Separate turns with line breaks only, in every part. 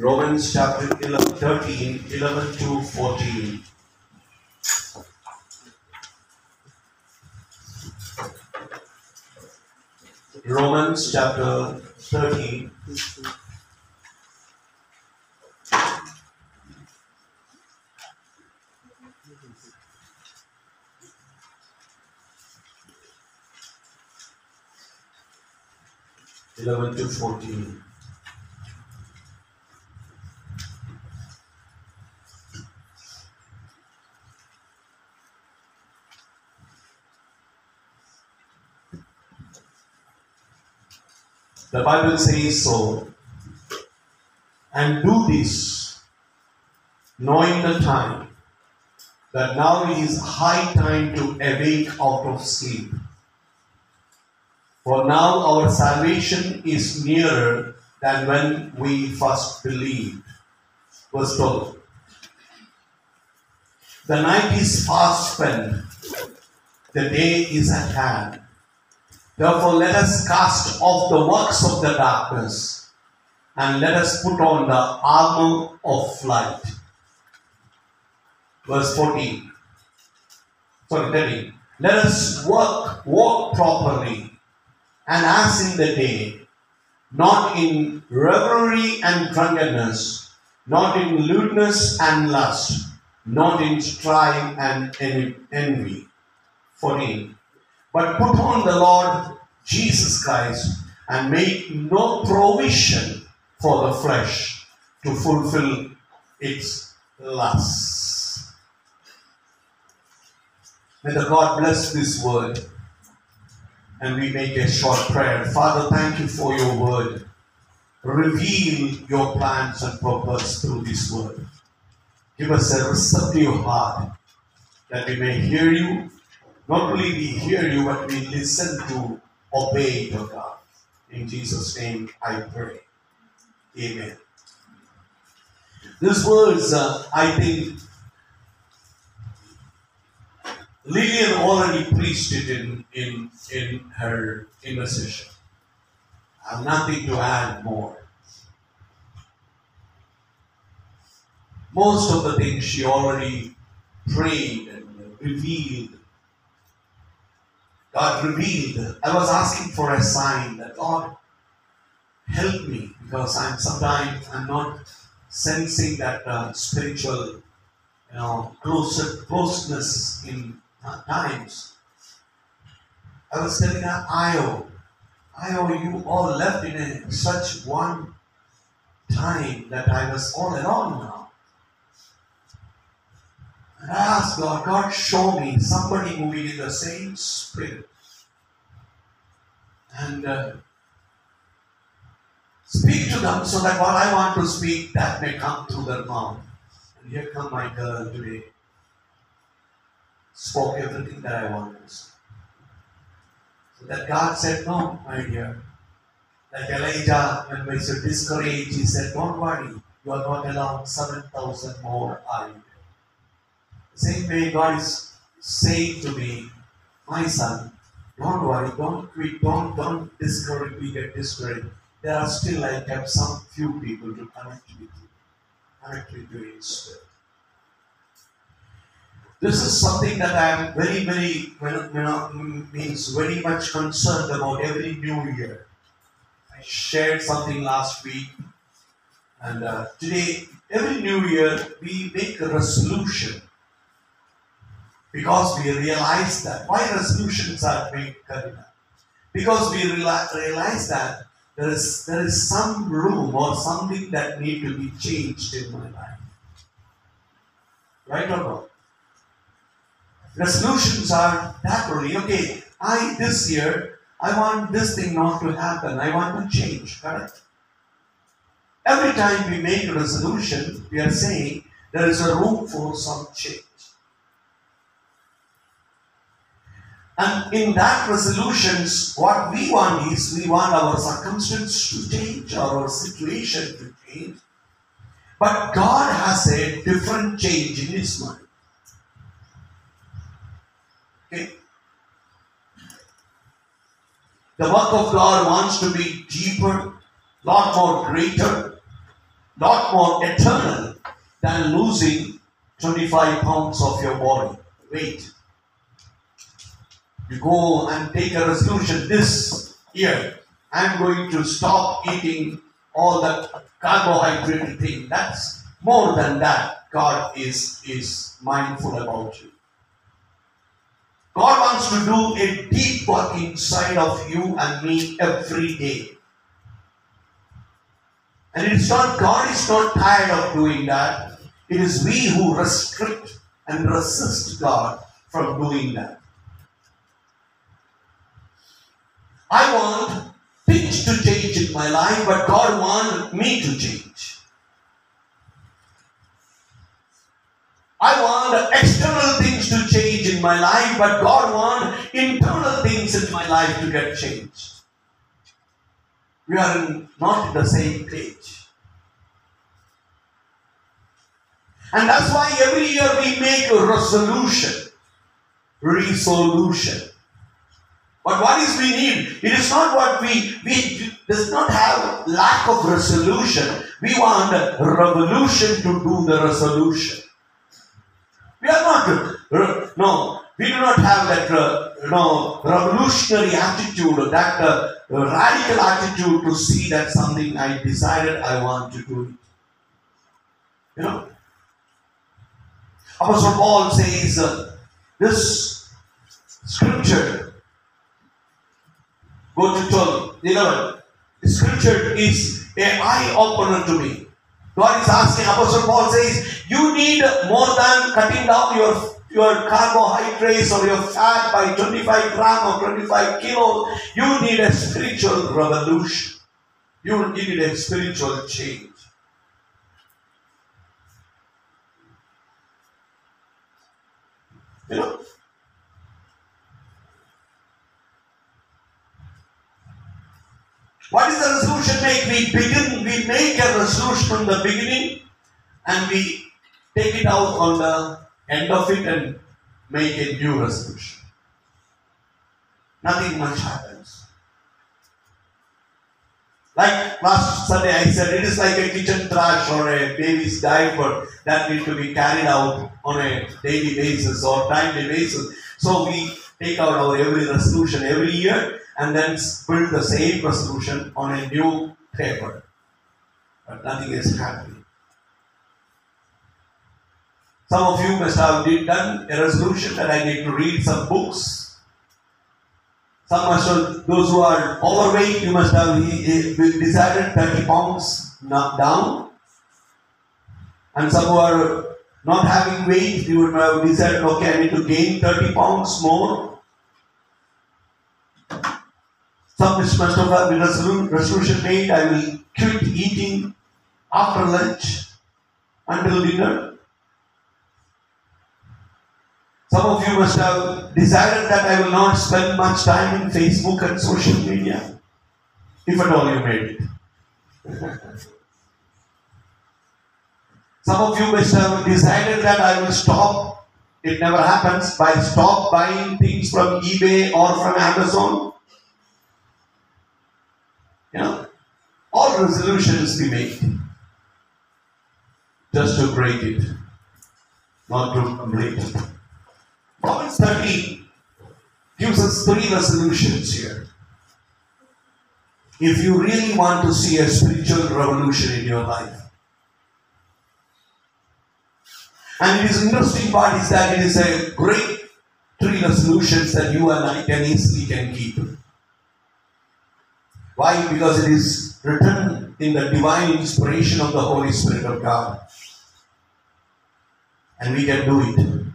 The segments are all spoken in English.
Romans chapter 11, 13, 11 to 14. Romans chapter 13. Eleven to fourteen. The Bible says so. And do this, knowing the time, that now is high time to awake out of sleep. For now our salvation is nearer than when we first believed. Verse 12. The night is fast spent, the day is at hand. Therefore, let us cast off the works of the darkness and let us put on the armor of light. Verse 14. Sorry, 13. Let us work, walk properly, and as in the day, not in revelry and drunkenness, not in lewdness and lust, not in strife and envy. 14. But put on the Lord Jesus Christ and make no provision for the flesh to fulfill its lusts. May the God bless this word and we make a short prayer. Father, thank you for your word. Reveal your plans and purpose through this word. Give us a receptive heart that we may hear you. Not only we hear you, but we listen to obey your God. In Jesus' name I pray. Amen. This words, uh, I think, Lillian already preached it in, in, in her intercession. I have nothing to add more. Most of the things she already prayed and revealed. God revealed. I was asking for a sign that God help me because I'm sometimes I'm not sensing that uh, spiritual, you know, closer closeness in uh, times. I was telling her, Io, Io, you all left in a, such one time that I was all alone now. And I asked God, God, show me somebody moving in the same spirit. And uh, speak to them so that what I want to speak, that may come through their mouth. And here come my girl today. Spoke everything that I wanted. So that God said, No, my dear. Like Elijah, when we were discouraged, he said, Don't worry, you are not alone, 7,000 more are you. Same way God is saying to me, My son, don't worry, don't quit, don't, don't discourage me, get discouraged. There are still, I kept some few people to connect with you, connect with you in spirit. This is something that I am very, very, you know, means very much concerned about every new year. I shared something last week, and uh, today, every new year, we make a resolution because we realize that. Why resolutions are made, Karina? Because we realize that there is, there is some room or something that need to be changed in my life. Right or wrong? Resolutions are that only. Okay, I this year I want this thing not to happen. I want to change. Correct? Every time we make a resolution, we are saying there is a room for some change. And in that resolutions, what we want is we want our circumstance to change, or our situation to change. But God has a different change in His mind. Okay? The work of God wants to be deeper, lot more greater, lot more eternal than losing 25 pounds of your body weight. You go and take a resolution this year. I'm going to stop eating all that carbohydrate thing. That's more than that. God is, is mindful about you. God wants to do a deep work inside of you and me every day. And it's not, God is not tired of doing that. It is we who restrict and resist God from doing that. I want things to change in my life, but God wants me to change. I want external things to change in my life, but God wants internal things in my life to get changed. We are not in the same page. And that's why every year we make a resolution, resolution. But what is we need? It is not what we we does not have lack of resolution. We want revolution to do the resolution. We are not no. We do not have that uh, no revolutionary attitude, that uh, radical attitude to see that something I decided I want to do. You know, Apostle Paul says uh, this scripture. Go to 12, 11. The scripture is an eye opener to me. God is asking, Apostle Paul says, you need more than cutting down your your carbohydrates or your fat by 25 gram or 25 kilos. You need a spiritual revolution. You need a spiritual change. You know? What is the resolution make? We begin, we make a resolution from the beginning and we take it out on the end of it and make a new resolution. Nothing much happens. Like last Sunday I said, it is like a kitchen trash or a baby's diaper that need to be carried out on a daily basis or timely basis. So we take out our every resolution every year and then build the same resolution on a new paper. But nothing is happening. Some of you must have done a resolution that I need to read some books. Some must have, those who are overweight, you must have decided 30 pounds down. And some who are not having weight, you would have decided, okay, I need to gain 30 pounds more. Some must have resolution made, I will quit eating after lunch until dinner. Some of you must have decided that I will not spend much time in Facebook and social media, if at all you made it. Some of you must have decided that I will stop. It never happens by stop buying things from eBay or from Amazon. You know, all resolutions we make just to break it, not to complete it. Romans 13 gives us three resolutions here. If you really want to see a spiritual revolution in your life. And it is interesting part is that it is a great three resolutions that you and I can easily can keep. Why? Because it is written in the divine inspiration of the Holy Spirit of God. And we can do it.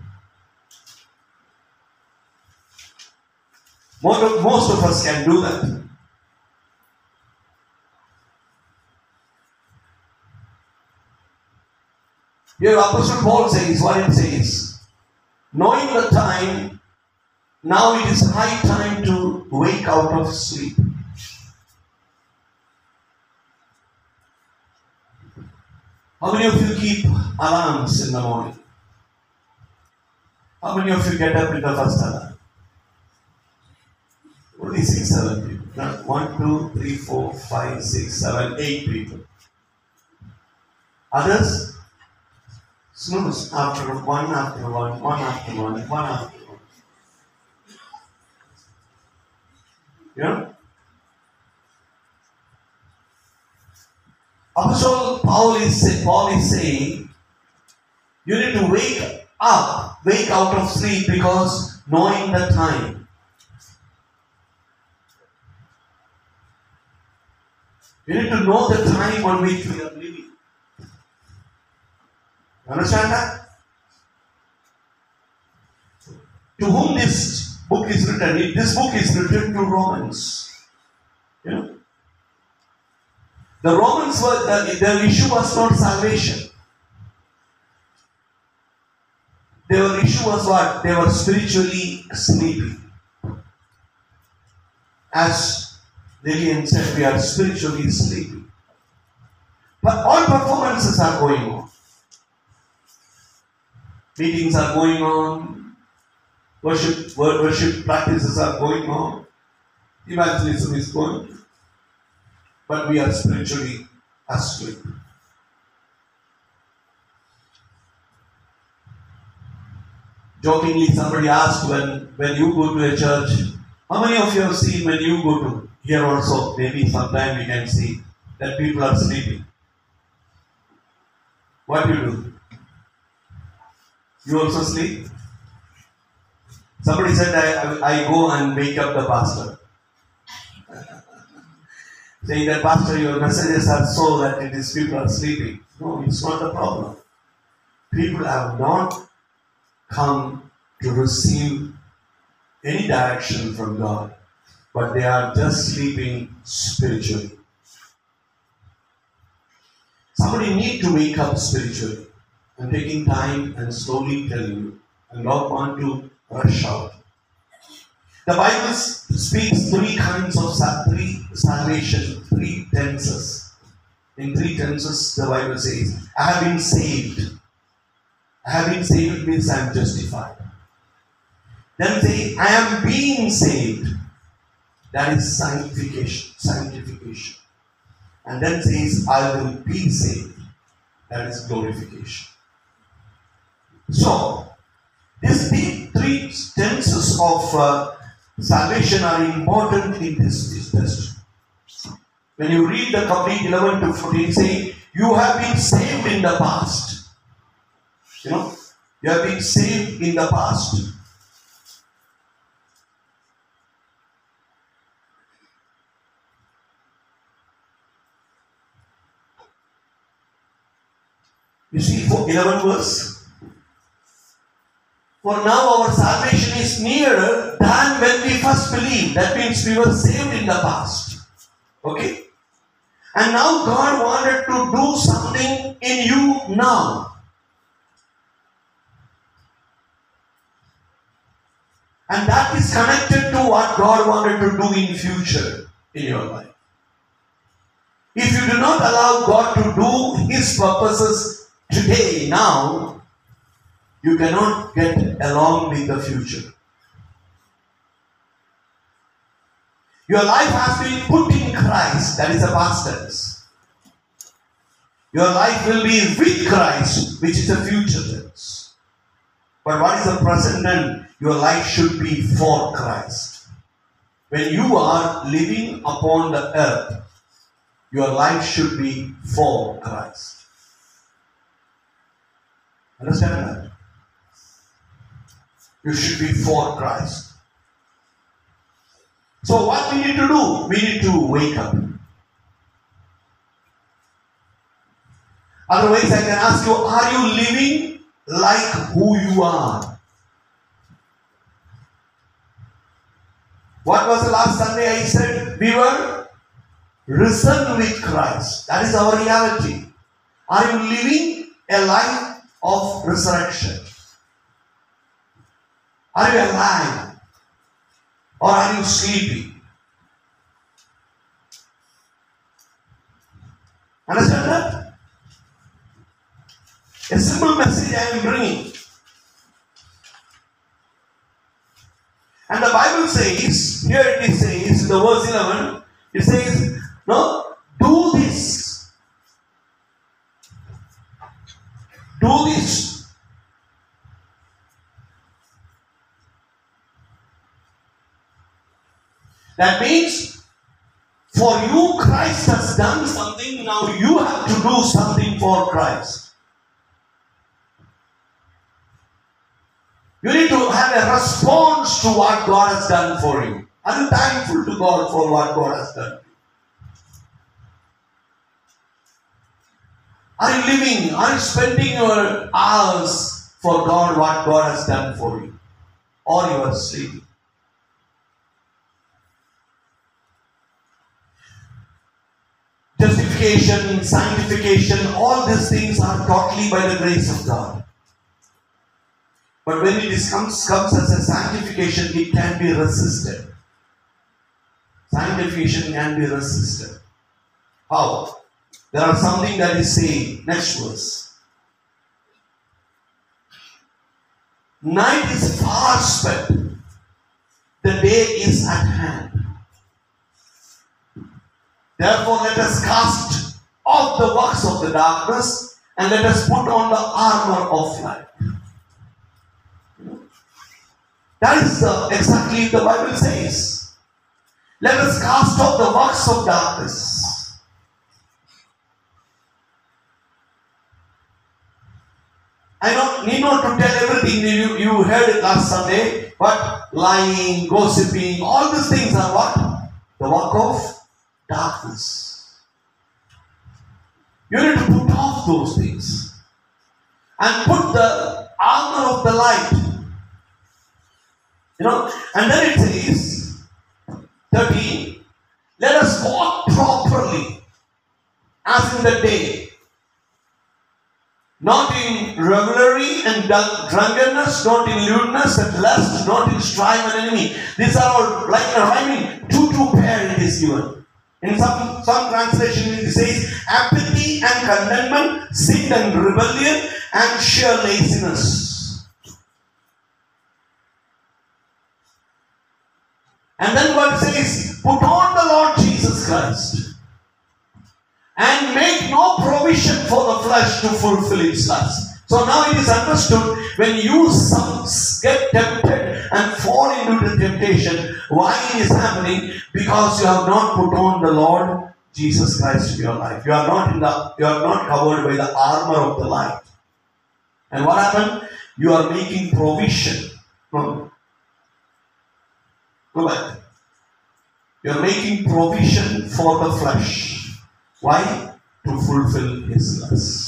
Most of, us can do that. Here Apostle Paul says what it says. Knowing the time, now it is high time to wake out of sleep. How many of you keep alarms in the morning? How many of you get up with the first alarm? Only six, seven people. Not one, two, three, four, five, six, seven, eight people. Others snooze after one after one, one after one, one after one. You Apostle Paul is, Paul is saying, you need to wake up, wake out of sleep because knowing the time. You need to know the time on which we are living. Understand that? To whom this book is written? This book is written to Romans. You know? The Romans were, the, the issue was not salvation. Their issue was what? They were spiritually sleepy. As Lillian said, we are spiritually sleepy. But all performances are going on. Meetings are going on. Worship, worship practices are going on. Evangelism is going on. But we are spiritually asleep. Jokingly, somebody asked when, when you go to a church, how many of you have seen when you go to here also, maybe sometime we can see that people are sleeping. What do you do? You also sleep? Somebody said, I, I go and wake up the pastor. Saying that, Pastor, your messages are so that is people are sleeping. No, it's not a problem. People have not come to receive any direction from God, but they are just sleeping spiritually. Somebody need to wake up spiritually. I'm taking time and slowly telling you. Don't want to rush out. The Bible speaks three kinds of three salvation, three tenses. In three tenses, the Bible says, I have been saved. Having saved means I am justified. Then say, I am being saved. That is sanctification. Sanctification. And then says, I will be saved. That is glorification. So, these three tenses of uh, salvation are important in this, this test. When you read the complete 11 to 14, say, you have been saved in the past. You know, you have been saved in the past. You see, for 11 verse. For now our salvation is nearer than when we first believed. That means we were saved in the past. Okay? And now God wanted to do something in you now. And that is connected to what God wanted to do in future in your life. If you do not allow God to do His purposes today, now, you cannot get along with the future. Your life has been put in Christ, that is the past tense. Your life will be with Christ, which is the future tense. But what is the present tense? Your life should be for Christ. When you are living upon the earth, your life should be for Christ. Understand that? You should be for Christ. So, what we need to do? We need to wake up. Otherwise, I can ask you, are you living like who you are? What was the last Sunday I said? We were risen with Christ. That is our reality. Are you living a life of resurrection? Are you alive? Or are you sleeping? Understand that? A simple message I am bringing. And the Bible says, here it says, in the verse 11, it says, no, do this. do this. That means for you, Christ has done something, now you have to do something for Christ. You need to have a response to what God has done for you. Are you thankful to God for what God has done? Are you living? Are you spending your hours for God what God has done for you? Or you are sleeping? Justification, sanctification, all these things are totally by the grace of God. But when it is comes, comes as a sanctification, it can be resisted. Sanctification can be resisted. How? There are something that is saying. Next verse. Night is far spent. The day is at hand. Therefore, let us cast off the works of the darkness and let us put on the armor of light. That is uh, exactly the Bible says. Let us cast off the works of darkness. I don't need not to tell everything you, you heard last Sunday, but lying, gossiping, all these things are what? The work of darkness. You need to put off those things and put the armor of the light. You know, and then it says, 13, let us walk properly as in the day, not in revelry and drunkenness, not in lewdness and lust, not in strife and enemy. These are all like a rhyming, two two pair it is given. In some, some translation it says apathy and contentment, sin and rebellion, and sheer laziness. And then what says, put on the Lord Jesus Christ and make no provision for the flesh to fulfill its lust. So now it is understood when you get tempted and fall into the temptation, why it is happening? Because you have not put on the Lord Jesus Christ in your life. You are not in the you are not covered by the armor of the light. And what happened? You are making provision. Go back. You are making provision for the flesh. Why? To fulfill his lust.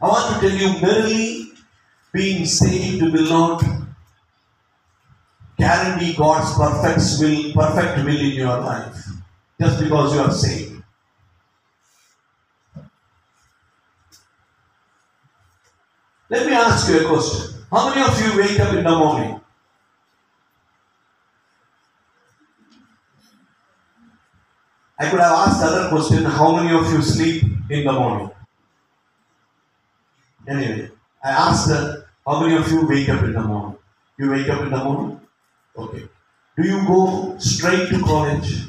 I want to tell you, merely being saved will not guarantee God's perfect will, perfect will in your life just because you are saved. Let me ask you a question. How many of you wake up in the morning? I could have asked the other question how many of you sleep in the morning? Anyway, I asked her, how many of you wake up in the morning? You wake up in the morning? Okay. Do you go straight to college?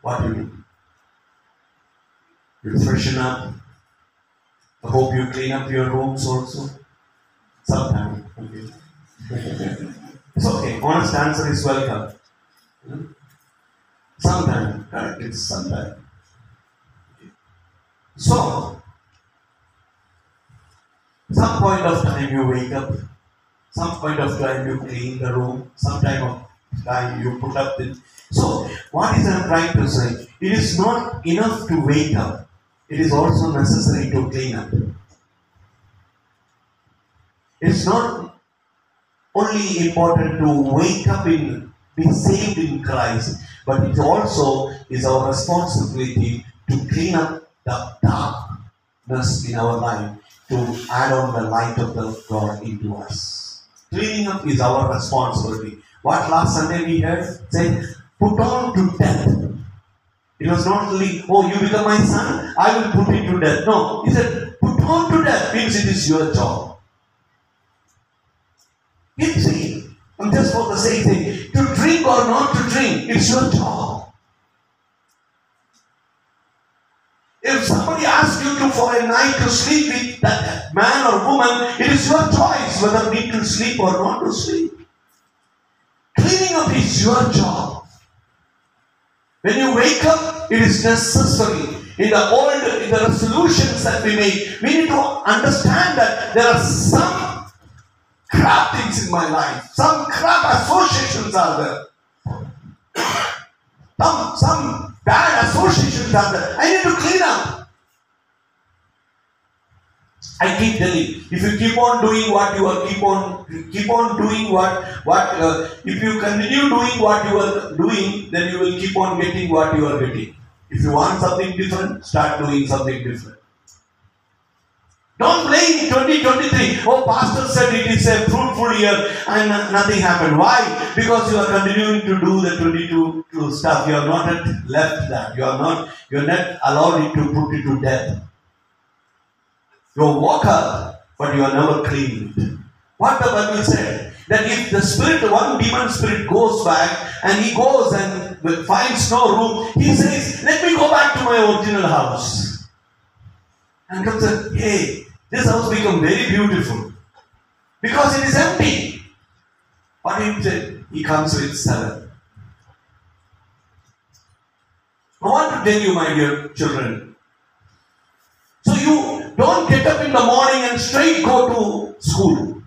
What do you do? You freshen up. I hope you clean up your rooms also. Sometime. Okay. it's okay. Honest answer is welcome. Hmm? Sometime. Correct. It's sometime. So, some point of time you wake up, some point of time you clean the room, some time of time you put up the. So, what is I'm trying to say? It is not enough to wake up, it is also necessary to clean up. It's not only important to wake up in, be saved in Christ, but it also is our responsibility to clean up the darkness in our life to add on the light of the God into us. Cleaning up is our responsibility. What last Sunday we heard? Say, put on to death. It was not only, oh, you become my son, I will put you to death. No, he said, put on to death means it is your job. It's saying, I'm just for the same thing. To drink or not to drink, it's your job. If somebody asks you to for a night to sleep with that man or woman, it is your choice whether need to sleep or not to sleep. Cleaning up is your job. When you wake up, it is necessary. In the old, in the resolutions that we make, we need to understand that there are some crap things in my life. Some crap associations are there. Some, some bad there. I need to clean up. I keep telling, if you keep on doing what you are, keep on, keep on doing what, what, uh, if you continue doing what you are doing, then you will keep on getting what you are getting. If you want something different, start doing something different. Don't blame 2023. Oh, pastor said it is a fruitful year and nothing happened. Why? Because you are continuing to do the 22 stuff. You are not left that. You are not, you are not allowed it to put it to death. You walk up, but you are never cleaned. What the Bible said? That if the spirit, one demon spirit goes back and he goes and finds no room, he says, Let me go back to my original house. And God said, Hey, this house become very beautiful because it is empty. What he? He comes with seven. I want to tell you, my dear children. So you don't get up in the morning and straight go to school.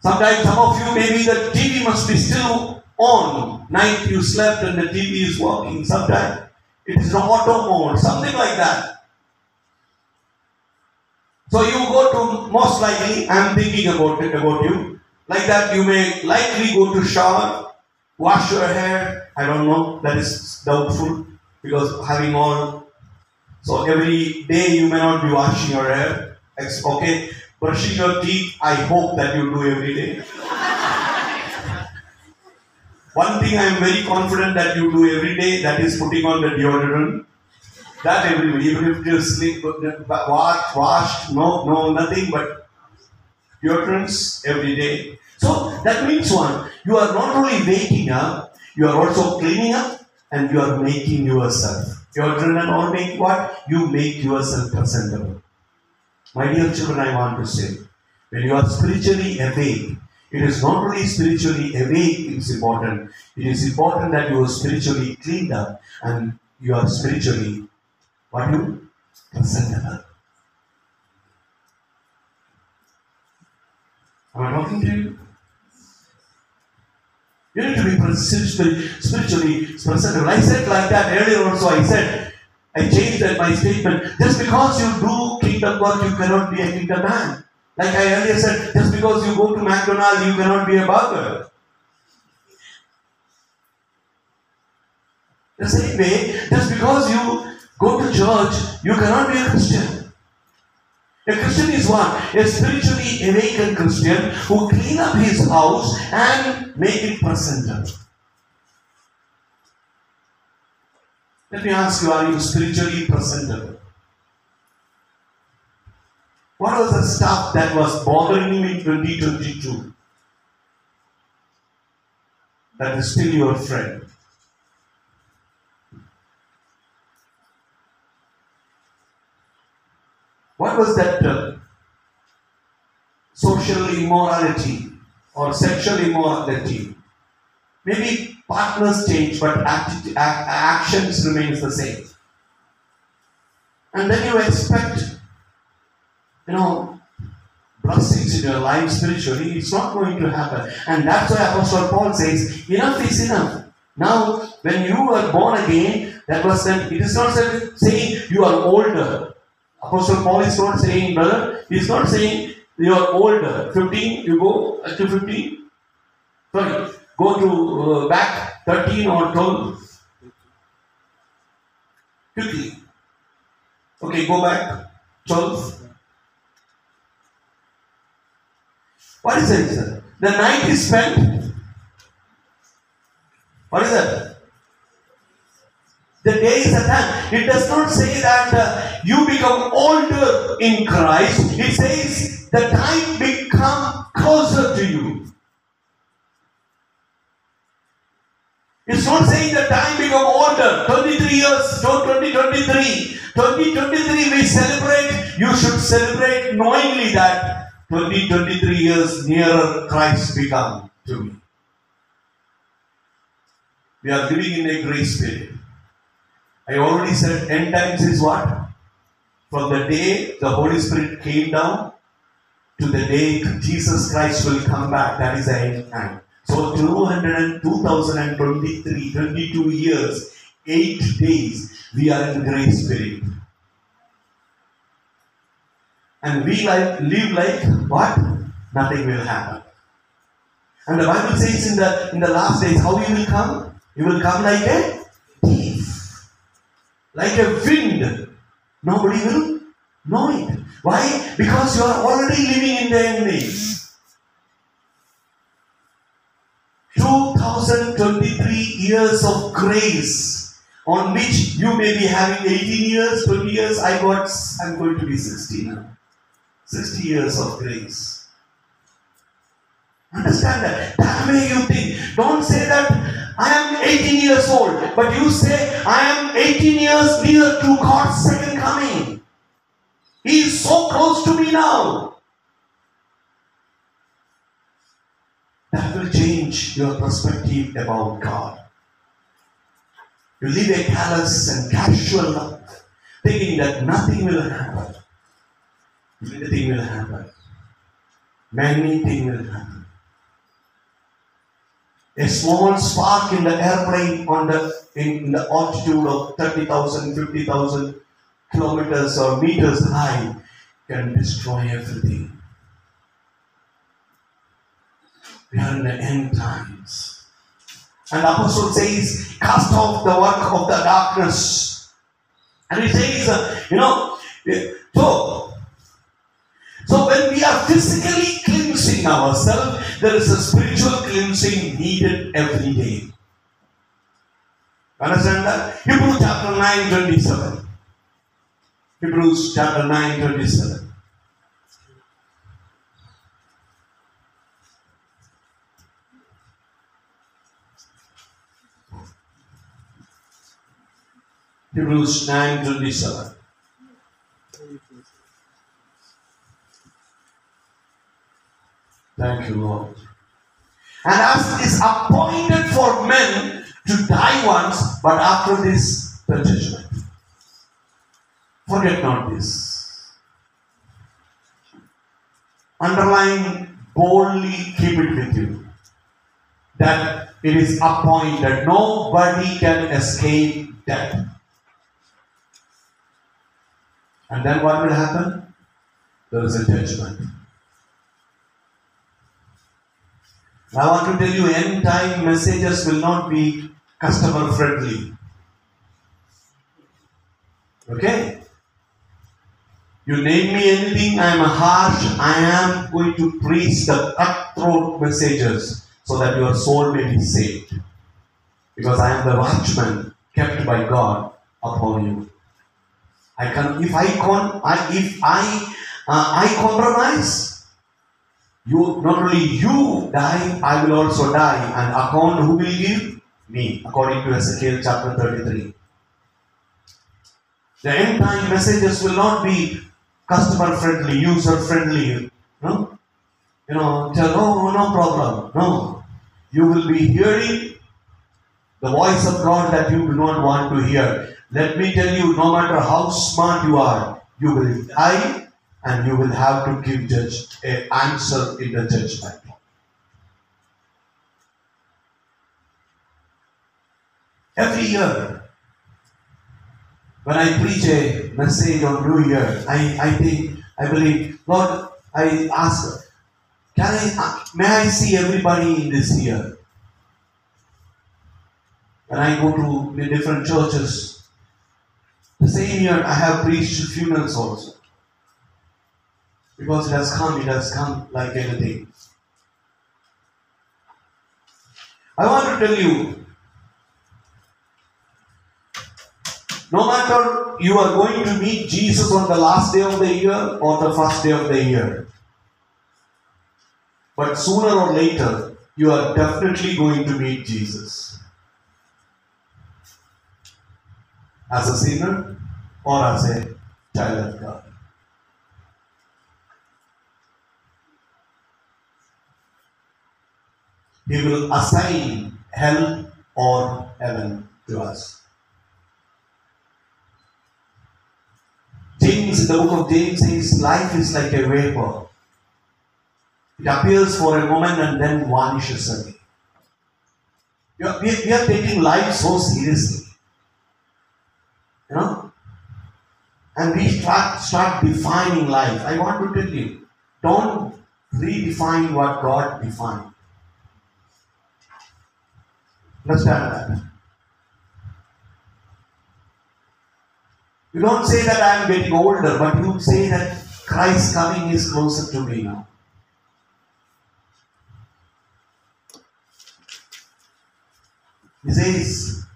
Sometimes some of you maybe the TV must be still on. Night you slept and the TV is working. Sometimes it is auto mode, something like that. So you go to most likely, I am thinking about it about you. Like that, you may likely go to shower, wash your hair. I don't know, that is doubtful because having all so every day you may not be washing your hair. Okay, brushing your teeth. I hope that you do every day. One thing I am very confident that you do every day that is putting on the deodorant. That every day, even if you sleep, wash, washed, no, no, nothing but deodorants every day. So that means one, you are not only waking up, you are also cleaning up and you are making yourself. Your children all make what? You make yourself presentable. My dear children, I want to say, when you are spiritually awake, it is not only spiritually awake it's important, it is important that you are spiritually cleaned up and you are spiritually what you presentable. Am I talking to you? You need to be spiritually, presentable. I said like that earlier also. I said, I changed that my statement. Just because you do kingdom work, you cannot be a kingdom man. Like I earlier said, just because you go to McDonald's, you cannot be a burger. The same way, just because you go to church, you cannot be a Christian. A Christian is what? A spiritually awakened Christian who clean up his house and make it presentable. Let me ask you, are you spiritually presentable? What was the stuff that was bothering you in 2022? That is still your friend. What was that social immorality or sexual immorality? Maybe partners change, but act- actions remains the same. And then you expect, you know, blessings in your life spiritually. It's not going to happen. And that's why Apostle Paul says, enough is enough. Now, when you were born again, that was then, it is not saying you are older. Apostle Paul is not saying, brother, he is not saying you are older. 15, you go to 15. Sorry, go to uh, back 13 or 12. Quickly. Okay, go back 12. What is it, sir? The night is spent. What is that? The day is at hand. It does not say that uh, you become older in Christ. It says the time become closer to you. It's not saying the time become older. 23 years, 2023. 2023 we celebrate. You should celebrate knowingly that 2023 years nearer Christ become to me. We are living in a grace period. I already said 10 times is what? From the day the Holy Spirit came down to the day Jesus Christ will come back. That is the end time. So 200 2023, 22 years, 8 days, we are in grace period. And we like, live like what? Nothing will happen. And the Bible says in the in the last days, how he will come? He will come like a like a wind. Nobody will know it. Why? Because you are already living in the end 2023 years of grace on which you may be having 18 years, 20 years. I got, I'm going to be 60 now. 60 years of grace. Understand that? That way you think. Don't say that I am 18 years old, but you say I am 18 years near to God's second coming. He is so close to me now. that will change your perspective about God. You live a callous and casual life, thinking that nothing will happen. Nothing will happen. Many things will happen. A small spark in the airplane on the in the altitude of 30,000, 50,000 kilometers or meters high can destroy everything. We are in the end times. And the apostle says, cast off the work of the darkness. And he says, uh, you know, so, so when we are physically cleansing ourselves, there is a spiritual cleansing needed every day. Understand that? Hebrews chapter 9, 27. Hebrews chapter 9, 27. Hebrews 9 27. Thank you, Lord. And as it is appointed for men to die once, but after this, the judgment. Forget not this. Underline boldly, keep it with you. That it is appointed. Nobody can escape death. And then what will happen? There is a judgment. I want to tell you, end time messages will not be customer friendly. Okay? You name me anything, I am harsh, I am going to preach the cutthroat messages so that your soul may be saved. Because I am the watchman kept by God upon you. I can if I con I if I uh, I compromise, you not only you die, I will also die. And account who will give? Me, according to Ezekiel chapter 33. The end time messages will not be customer friendly, user friendly. No? You know, tell, oh, no problem. No. You will be hearing the voice of God that you do not want to hear. Let me tell you, no matter how smart you are, you will die and you will have to give judge an answer in the judgment. Every year, when I preach a message on New Year, I, I think, I believe, Lord, I ask, can I, uh, may I see everybody in this year? When I go to the different churches, the same year, I have preached funerals also. Because it has come, it has come like anything. I want to tell you no matter you are going to meet Jesus on the last day of the year or the first day of the year, but sooner or later, you are definitely going to meet Jesus. as a sinner or as a child of God. He will assign hell or heaven to us. James, the book of James, says life is like a vapor. It appears for a moment and then vanishes away. We are, we are taking life so seriously. You know? And we start, start defining life. I want to tell you, don't redefine what God defined. Understand that? You don't say that I am getting older, but you say that Christ's coming is closer to me now. He says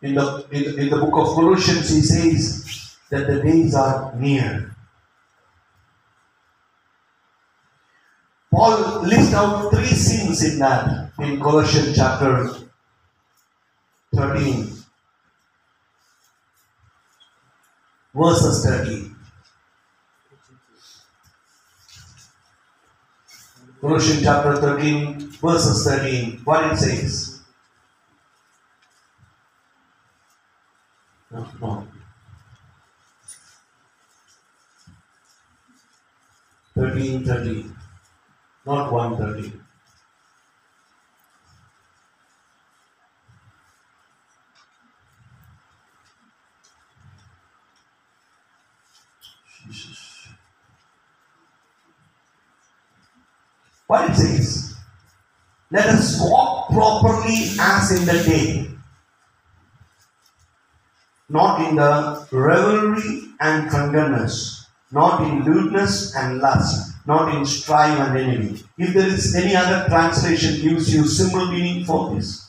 in the, in the, in the book of Colossians, he says that the days are near. Paul lists out three sins in that in Colossians chapter 13, verses 13. Colossians chapter 13, verses 13. What it says? No, no. 13, 13. Not 130. What it says? Let us walk properly as in the day, not in the revelry and drunkenness, not in lewdness and lust, not in strife and envy. If there is any other translation gives you simple meaning for this.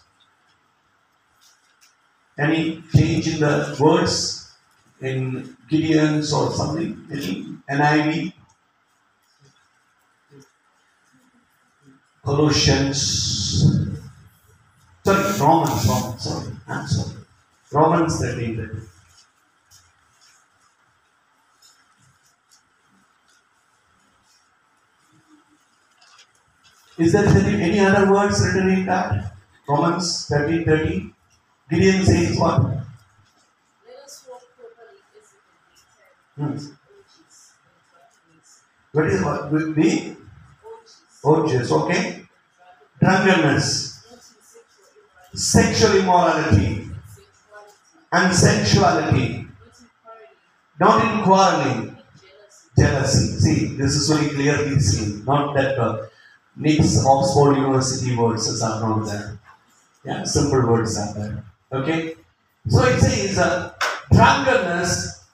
Any change in the words in Gideon's or something? Any NIV? Colossians. Sorry, Romans, Romans, sorry, I'm sorry. Romans 13. 13. Is there any, other words written in that? Romans 13 30. Gideon says what?
Let us walk properly physically, orgies, hmm. and
What is what? Will be
orgies,
okay? Drunkenness,
sexual immorality,
and sensuality,
not in quarreling, jealousy.
See, this is very clearly seen. Not that uh, Nick's Oxford University words are not there. Yeah, simple words are there. Okay? So it says uh, drunkenness,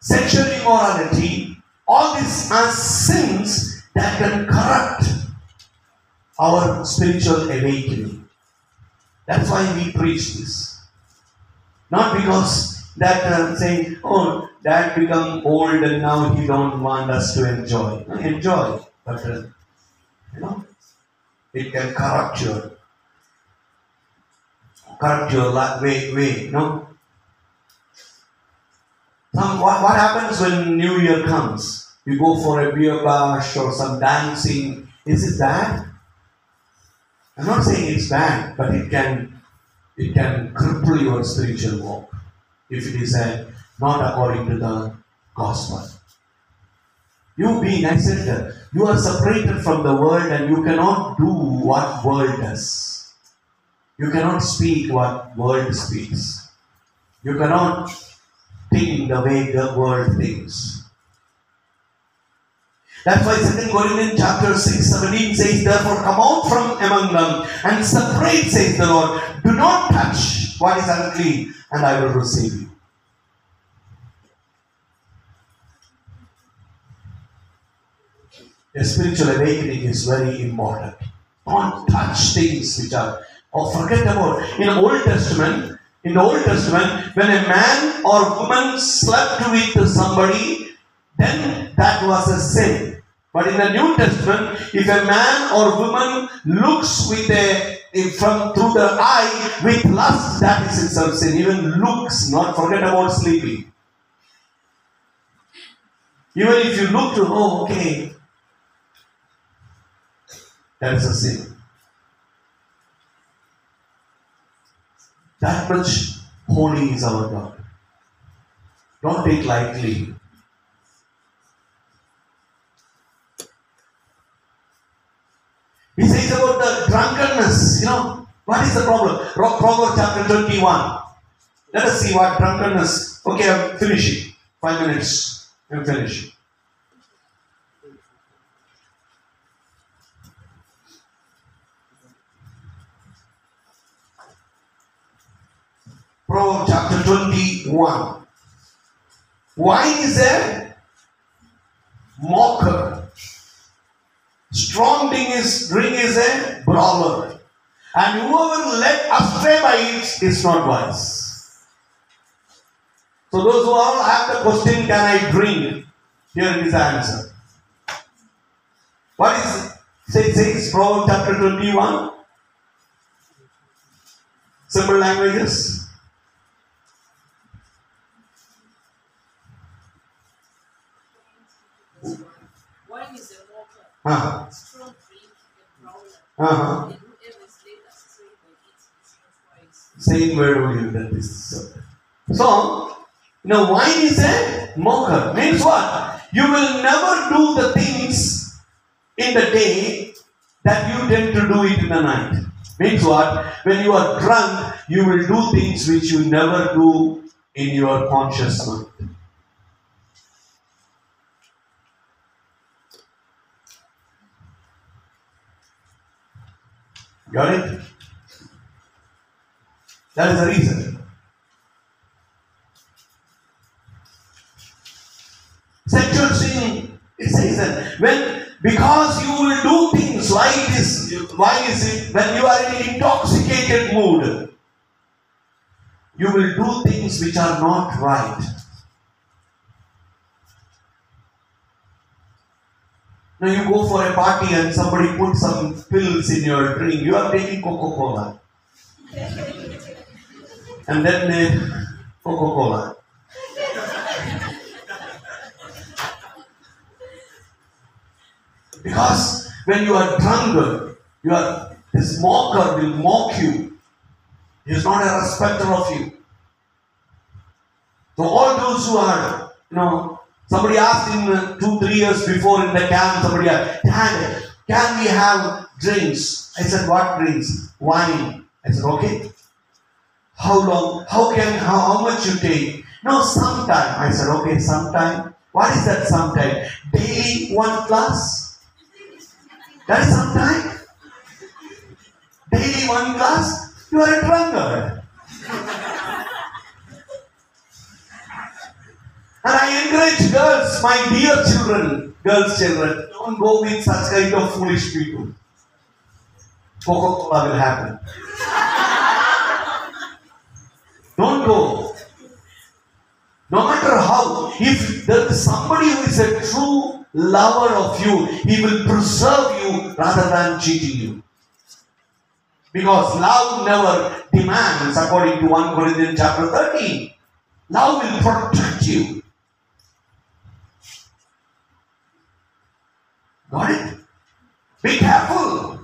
sexual immorality, all these are sins that can corrupt our spiritual awakening. That's why we preach this. Not because that uh, saying, oh, dad become old and now he don't want us to enjoy. No, enjoy, but uh, you know, it can corrupt your corrupt your way, way, know. Some, what, what happens when New Year comes? You go for a beer bash or some dancing. Is it bad? I'm not saying it's bad, but it can it can cripple your spiritual walk if it is uh, not according to the gospel. You being, uh, you are separated from the world and you cannot do what world does. You cannot speak what world speaks. You cannot think the way the world thinks. That's why 2 Corinthians chapter 6, 17 says, Therefore come out from among them and separate, says the Lord. Do not touch what is unclean, and I will receive you. A spiritual awakening is very important. Don't touch things which are, or forget about. In the Old Testament, in the Old Testament, when a man or woman slept with somebody, then that was a sin. But in the New Testament, if a man or woman looks with a from through the eye with lust, that is itself sin. Even looks, not forget about sleeping. Even if you look to, oh, okay, that is a sin. That much holy is our God. Don't take lightly. He says about the drunkenness, you know, what is the problem? Pro- Proverbs chapter 21. Let us see what drunkenness. Okay, I'm finishing. Five minutes. I'm finishing. Proverbs chapter 21. Wine is a mocker. Strong drink is, drink is a brawler. And whoever led astray by it is not wise. So those who all have the question, can I drink? Here is the answer. What is it says Proverbs chapter 21? Simple languages.
Wine is
Uh-huh. Uh-huh. Same word only that is. So, now wine is a mocker. Means what? You will never do the things in the day that you tend to do it in the night. Means what? When you are drunk, you will do things which you never do in your conscious mind. Got it? That is the reason. Sexual sin, is that when because you will do things why it is why is it when you are in an intoxicated mood, you will do things which are not right. Now you go for a party and somebody puts some pills in your drink, you are taking Coca-Cola. and then uh, Coca-Cola. Because when you are drunk, you are this mocker will mock you. He is not a respecter of you. So all those who are, you know, somebody asked him uh, two, three years before in the camp, somebody asked, Dad, can we have drinks? I said, what drinks? Wine. I said, okay. How long? How can, how, how much you take? No, sometime. I said, okay, sometime. What is that sometime? Daily one glass? That is sometime? Daily one glass? You are a drunkard. And I encourage girls, my dear children, girls' children, don't go with such kind of foolish people. Coca-Cola will happen. Don't go. No matter how, if there is somebody who is a true lover of you, he will preserve you rather than cheating you. Because love never demands, according to 1 Corinthians chapter 13. Love will protect you. It? Be careful.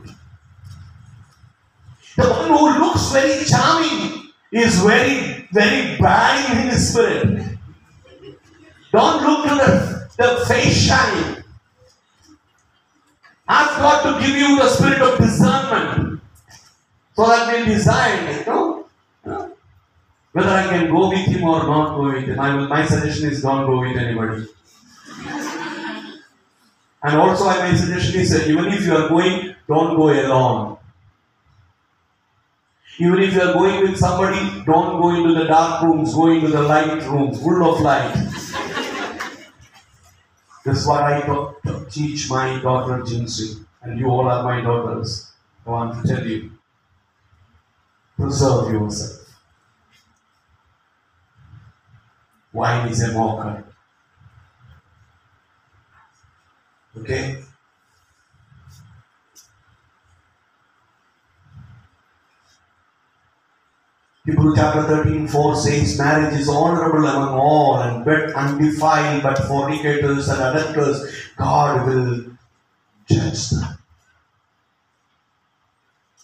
The one who looks very charming is very, very bad in his spirit. Don't look to the, the face shine. Ask God to give you the spirit of discernment so that we'll decide, you know, whether I can go with him or not go with him. My suggestion is don't go with anybody. And also, my suggestion is that even if you are going, don't go alone. Even if you are going with somebody, don't go into the dark rooms, go into the light rooms, full of light. This is what I taught- teach my daughter Jinsu, and you all are my daughters. I want to tell you preserve yourself. Wine is a mocker. Okay? Hebrew chapter 13, 4 says, Marriage is honorable among all and bed undefiled, but fornicators and adulterers, God will judge them.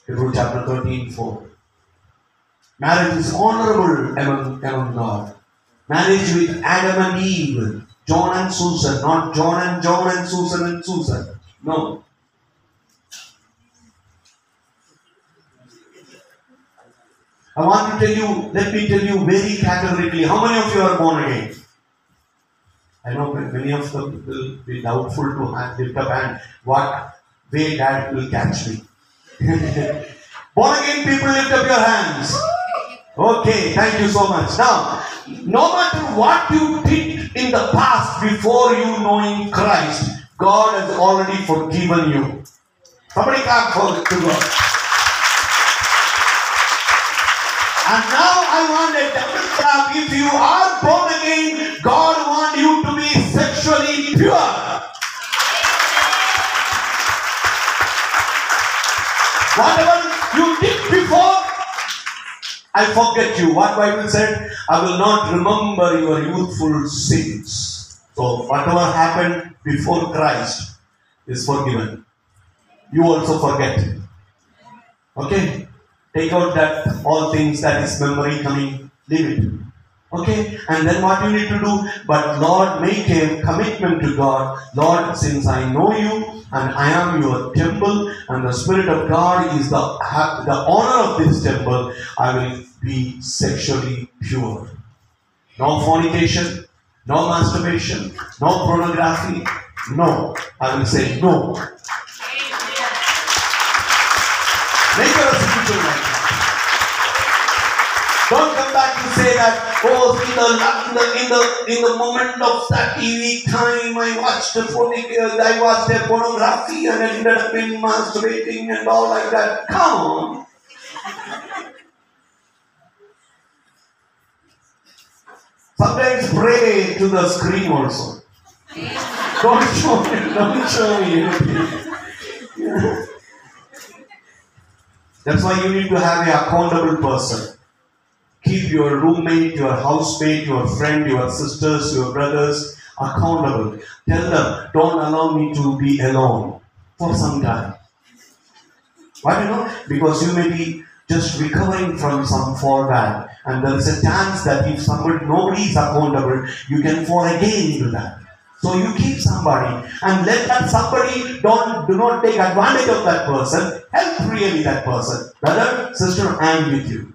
Hebrew chapter 13, 4. Marriage is honorable among, among God. Marriage with Adam and Eve, John and Susan, not John and John and Susan and Susan. No. I want to tell you, let me tell you very categorically, how many of you are born again? I know many of them will be doubtful to lift up hand. What way dad will catch me? born again people, lift up your hands. Okay, thank you so much. Now, no matter what you did in the past before you knowing Christ, God has already forgiven you. Somebody clap for to God. And now I want a double clap. If you are born again, God wants you to be sexually pure. Whatever I forget you. What Bible said? I will not remember your youthful sins. So whatever happened before Christ is forgiven. You also forget. Okay? Take out that all things that is memory coming, leave it. Okay? And then what you need to do? But Lord, make a commitment to God. Lord, since I know you and I am your temple, and the Spirit of God is the, the honor of this temple, I will be sexually pure. No fornication, no masturbation, no pornography. No. I will say no. Make your spiritual life. Back and say that, oh, in the, in the, in the, in the moment of that TV time, I watched the pornography, I watched the pornography and ended up in masturbating and all like that. Come on. Sometimes pray to the screen also. Don't show me, don't show me That's why you need to have an accountable person. Keep your roommate, your housemate, your friend, your sisters, your brothers accountable. Tell them, don't allow me to be alone for some time. Why you know? Because you may be just recovering from some fallback, and there is a chance that if somebody nobody is accountable, you can fall again into that. So you keep somebody and let that somebody don't do not take advantage of that person. Help really that person. Brother, sister, I am with you.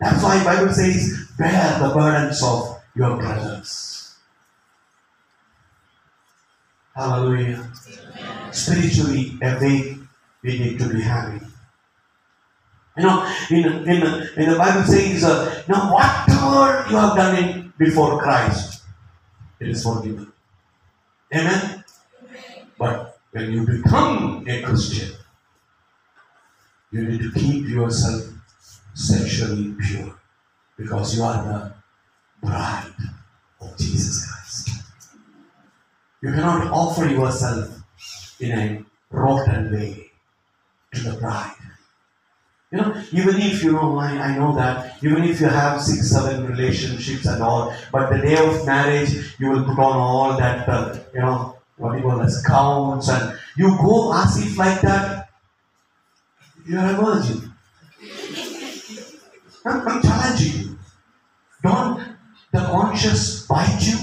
That's why Bible says, bear the burdens of your brothers. Hallelujah. Spiritually awake, we need to be happy. You know, in, in, in the Bible says, uh, now whatever you have done in before Christ, it is forgiven. Amen? But when you become a Christian, you need to keep yourself sexually pure because you are the bride of Jesus Christ. You cannot offer yourself in a rotten way to the bride. You know, even if you know, I, I know that, even if you have six, seven relationships and all, but the day of marriage, you will put on all that, uh, you know, what you call as gowns, and you go as if like that, you are a virgin. I'm, I'm challenging you. Don't the conscience bite you?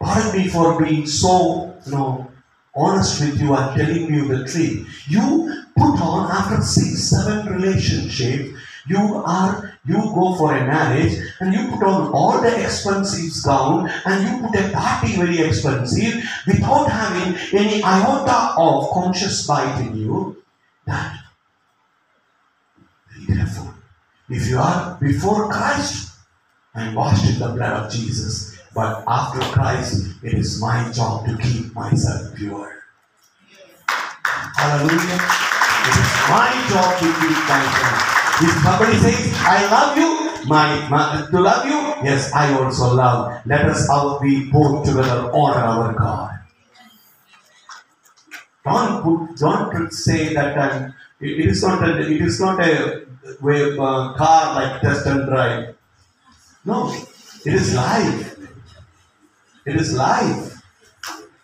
Pardon me for being so, you know, honest with you and telling you the truth. You put on after six, seven relationships, you are you go for a marriage and you put on all the expensive gown and you put a party very expensive without having any iota of conscious bite in you. That be careful. If you are before Christ, I'm washed in the blood of Jesus. But after Christ, it is my job to keep myself pure. Hallelujah. It is my job to keep myself. If somebody says, I love you, my, my to love you, yes, I also love. Let us all be both together honor our God. Don't don't say that I'm It, it is not a, it is not a way, uh, car like test and drive. No, it is life. It is life.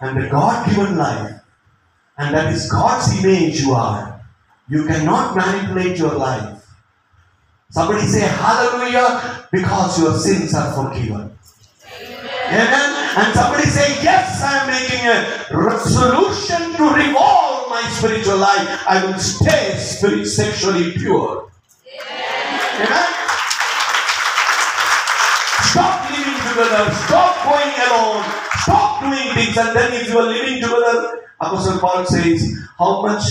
And the God given life. And that is God's image you are. You cannot manipulate your life. Somebody say hallelujah because your sins are forgiven. Amen. And somebody say, Yes, I am making a resolution to revolve my spiritual life. I will stay spirit sexually pure. Amen. Stop living together. Stop going alone. Stop doing things. And then if you are living together, Apostle Paul says, How much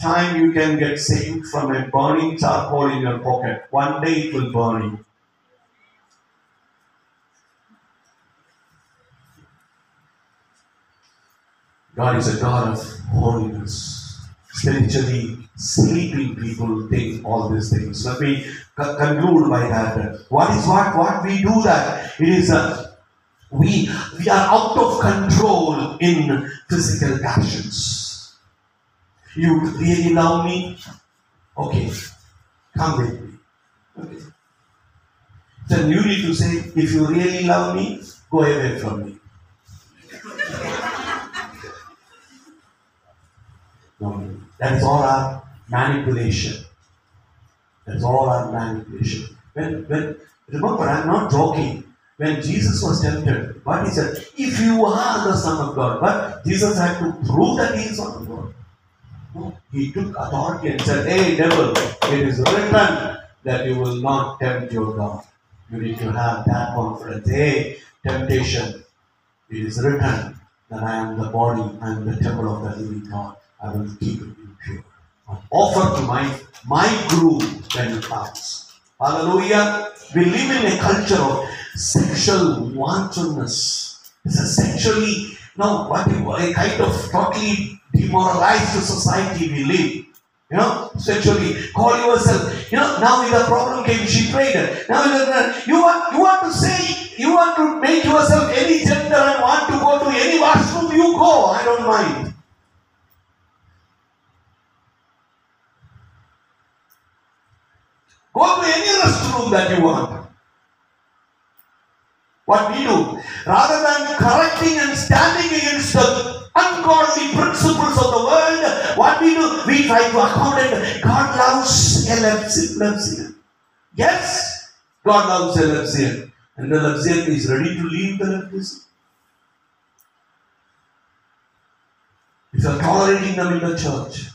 time you can get saved from a burning charcoal in your pocket? One day it will burn you. God is a God of holiness. Spiritually sleeping people think all these things. Let me conclude by that. What is what? What we do that? It is a we we are out of control in physical passions. You really love me? Okay, come with me. Okay. Then you need to say, if you really love me, go away from me. No, that is all our manipulation. That's all our manipulation. When, when, remember, I'm not joking. When Jesus was tempted, what he said, if you are the Son of God, but Jesus had to prove that he is Son of God. No, he took authority and said, Hey, devil, it is written that you will not tempt your God. You need to have that confidence. Hey, temptation, it is written that I am the body, I am the temple of the living God. I will keep it. Offer to my my groom when it comes. Hallelujah. We live in a culture of sexual wantonness. It's a sexually, no, what you- a kind of totally demoralized society we live. You know, sexually, call yourself. You know, now the problem came. She prayed. Now you want you want to say you want to make yourself any gender and want to go to any washroom. You go. I don't mind. Go to any restroom that you want. What we do, rather than correcting and standing against the ungodly principles of the world, what we do, we try to accommodate. God loves a. Yes, God loves a. And the Lepsian is ready to leave the Lepsian. If you are tolerating them in the church,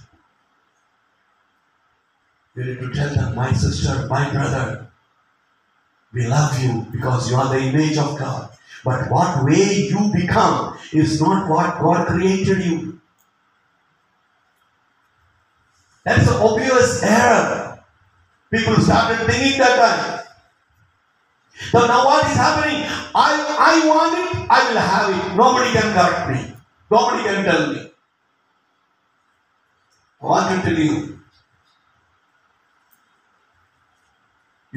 you need to tell them, my sister, my brother, we love you because you are the image of God. But what way you become is not what God created you. That's an obvious error. People started thinking that time. So now what is happening? I, I want it, I will have it. Nobody can correct me. Nobody can tell me. I want to tell you,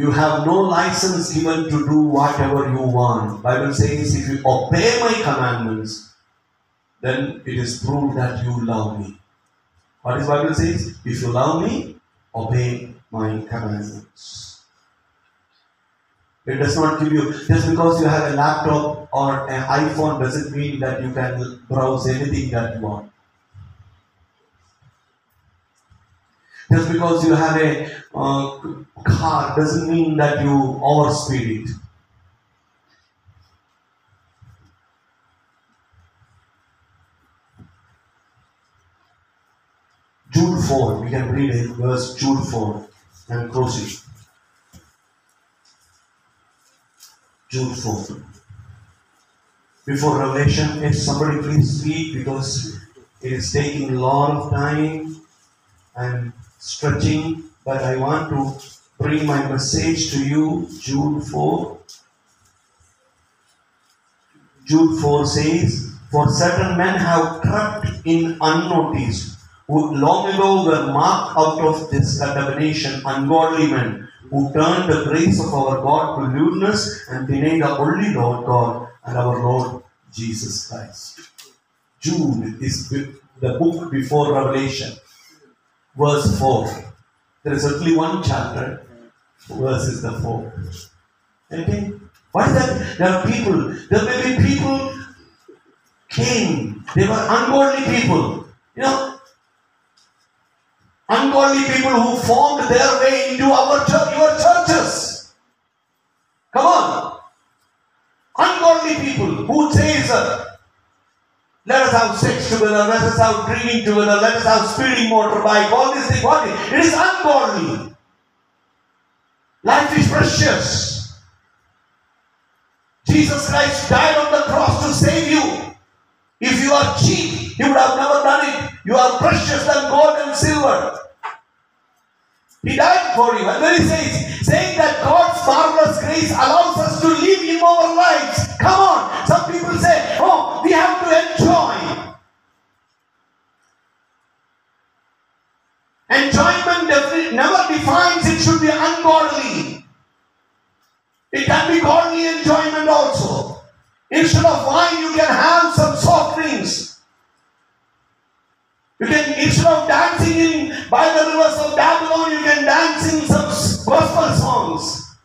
you have no license given to do whatever you want. Bible says if you obey my commandments, then it is proved that you love me. What is Bible says? If you love me, obey my commandments. It does not give you just because you have a laptop or an iPhone doesn't mean that you can browse anything that you want. Just because you have a uh, car doesn't mean that you overspeed it. Jude 4, we can read it, verse Jude 4 and close it. Jude 4. Before Revelation, if somebody please read because it is taking a lot of time and stretching, but I want to bring my message to you. Jude 4. Jude 4 says, For certain men have crept in unnoticed, who long ago were marked out of this condemnation, ungodly men, who turned the grace of our God to lewdness and denied the only Lord God and our Lord Jesus Christ. Jude is the book before Revelation. Verse 4. There is only one chapter, verse is the 4. Okay? What is that? There are people, there may be people came, they were ungodly people. You know, ungodly people who formed their way into our church, your churches. Come on. Ungodly people who says, let us have sex together, let us have drinking together, let us have speeding motorbike, all these things. What is- It is ungodly. Life is precious. Jesus Christ died on the cross to save you. If you are cheap, he would have never done it. You are precious than gold and silver. He died for you. And then he says, saying that God's marvelous grace allows us to live immoral lives. Come on. Some people say, oh, we have to enjoy. Enjoyment never defines it should be ungodly. It can be godly enjoyment also. Instead of wine, you can have some soft drinks. You can, instead of dancing in by the rivers of Babylon, you can dance in some gospel songs.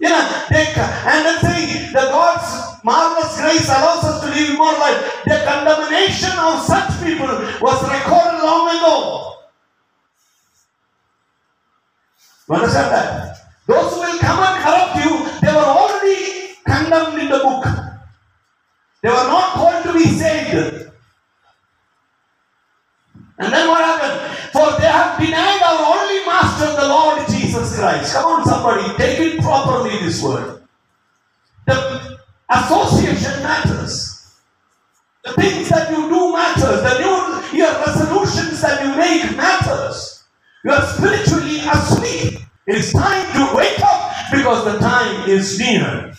You know, ca- and then saying the God's marvelous grace allows us to live more life. The condemnation of such people was recorded long ago. You understand that? Those who will come and corrupt you, they were already condemned in the book. They were not called to be saved. And then what happened? For they have denied our only master, the Lord Jesus Christ. Come on, somebody, take it properly, this word. The association matters. The things that you do matters. The new your resolutions that you make matters. You are spiritually asleep. It is time to wake up because the time is near.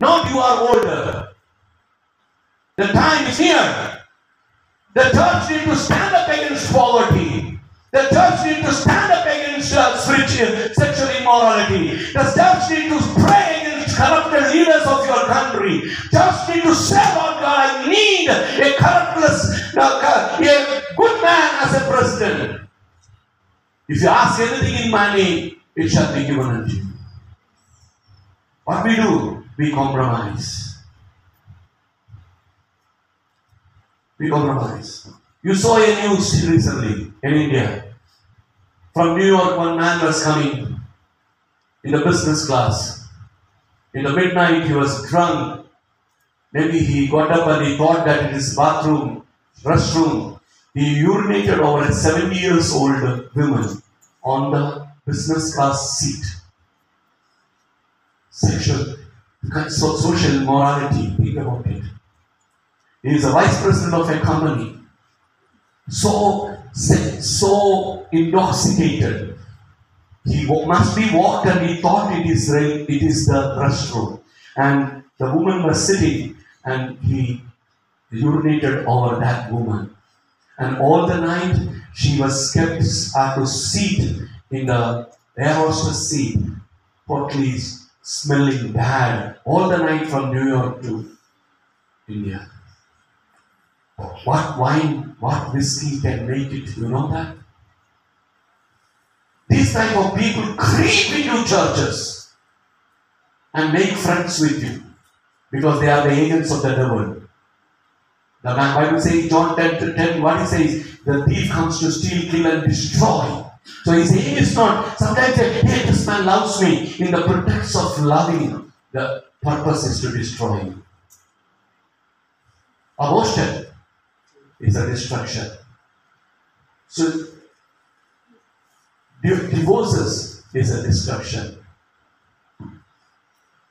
Not you are older. The time is near. The church need to stand up against poverty. The church need to stand up against uh, sexual immorality. The church need to pray against corrupted leaders of your country. Church need to say, Lord God, I need a corruptless, uh, a good man as a president. If you ask anything in my name, it shall be given unto you. What we do, we compromise. We compromise. You saw a news recently in India. From New York, one man was coming in the business class. In the midnight, he was drunk. Maybe he got up and he thought that in his bathroom, restroom, he urinated over a 70 years old woman on the business class seat. Sexual, social morality, think about it. He is a vice president of a company. So, so intoxicated. He must be walked and he thought it is, re- it is the restroom. And the woman was sitting and he urinated over that woman. And all the night she was kept at a seat in the air hostess seat, totally smelling bad. All the night from New York to India. What wine, what whiskey can make it? You know that? These type of people creep into churches and make friends with you because they are the agents of the devil. The Bible says, John 10 to 10, what he says, the thief comes to steal, kill, and destroy. So his aim is not, sometimes say, hey, this man loves me. In the pretext of loving, the purpose is to destroy you. Abortion is a destruction. So, divorces is a destruction.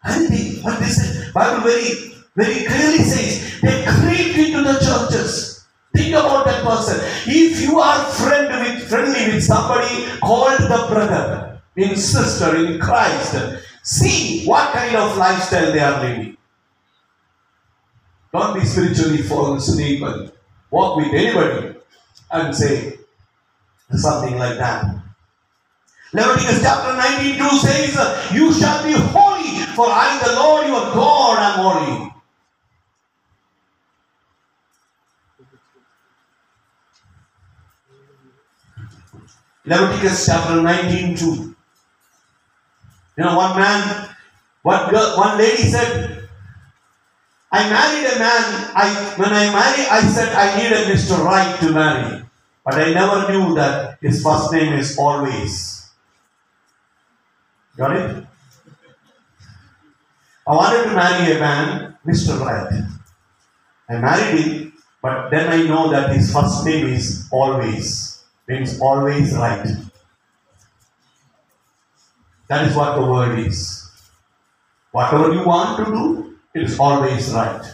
And the, what they say, Bible very, very clearly says, they creep into the churches. Think about that person. If you are friend with, friendly with somebody called the brother, in sister, in Christ, see what kind of lifestyle they are living. Don't be spiritually false and walk with anybody and say something like that. Leviticus chapter 19 2 says, You shall be holy, for I, the Lord your God, am holy. Leviticus chapter 19 2. You know, one man, one girl, one lady said, I married a man. I when I married, I said I need a Mr. Right to marry. But I never knew that his first name is always. Got it? I wanted to marry a man, Mr. Right. I married him, but then I know that his first name is always. Means always right. That is what the word is. Whatever you want to do, is always right.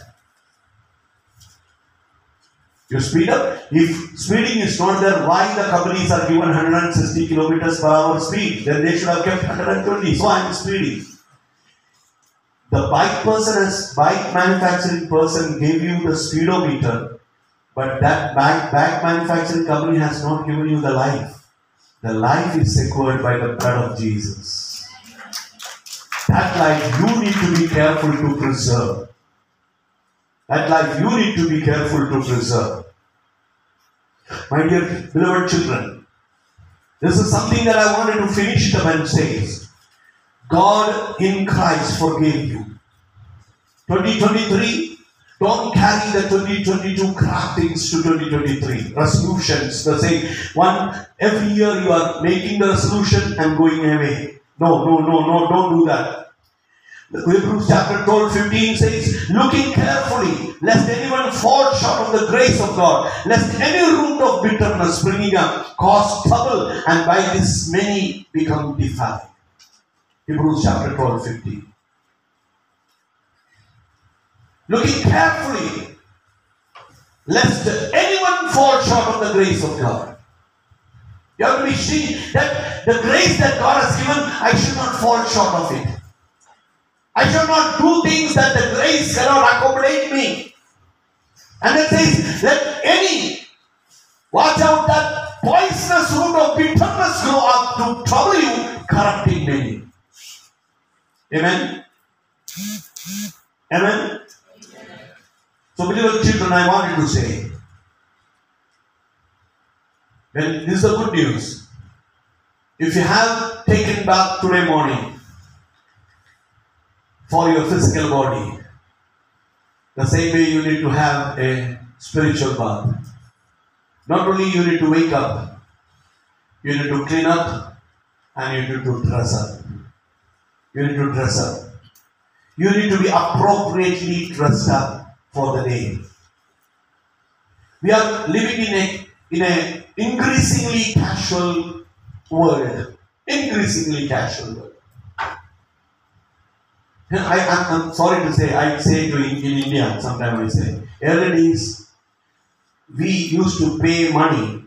You speed up. If speeding is not there, why the companies are given 160 kilometers per hour speed? Then they should have kept 120. So I am speeding. The bike person has bike manufacturing person gave you the speedometer, but that bike, bike manufacturing company has not given you the life. The life is secured by the blood of Jesus. That life you need to be careful to preserve. That life you need to be careful to preserve. My dear beloved children, this is something that I wanted to finish the and says. God in Christ forgave you. 2023, don't carry the 2022 craftings to 2023. Resolutions, the same. One, every year you are making the resolution and going away. No, no, no, no, don't do that. Hebrews chapter 12, 15 says, looking carefully, lest anyone fall short of the grace of God, lest any root of bitterness springing up cause trouble, and by this many become defiled. Hebrews chapter 12, 15. Looking carefully, lest anyone fall short of the grace of God. You have to be seen that the grace that God has given, I should not fall short of it. I shall not do things that the grace cannot accommodate me. And it says, let any watch out that poisonous root of bitterness grow up to trouble you, corrupting many. Amen. Amen. So, beloved children, I wanted to say, well, this is the good news. If you have taken bath today morning for your physical body, the same way you need to have a spiritual bath. Not only you need to wake up, you need to clean up and you need to dress up. You need to dress up. You need to be appropriately dressed up for the day. We are living in a in a increasingly casual world. Increasingly casual world. I, am sorry to say, I say to in, in India, sometimes I say, early days, we used to pay money,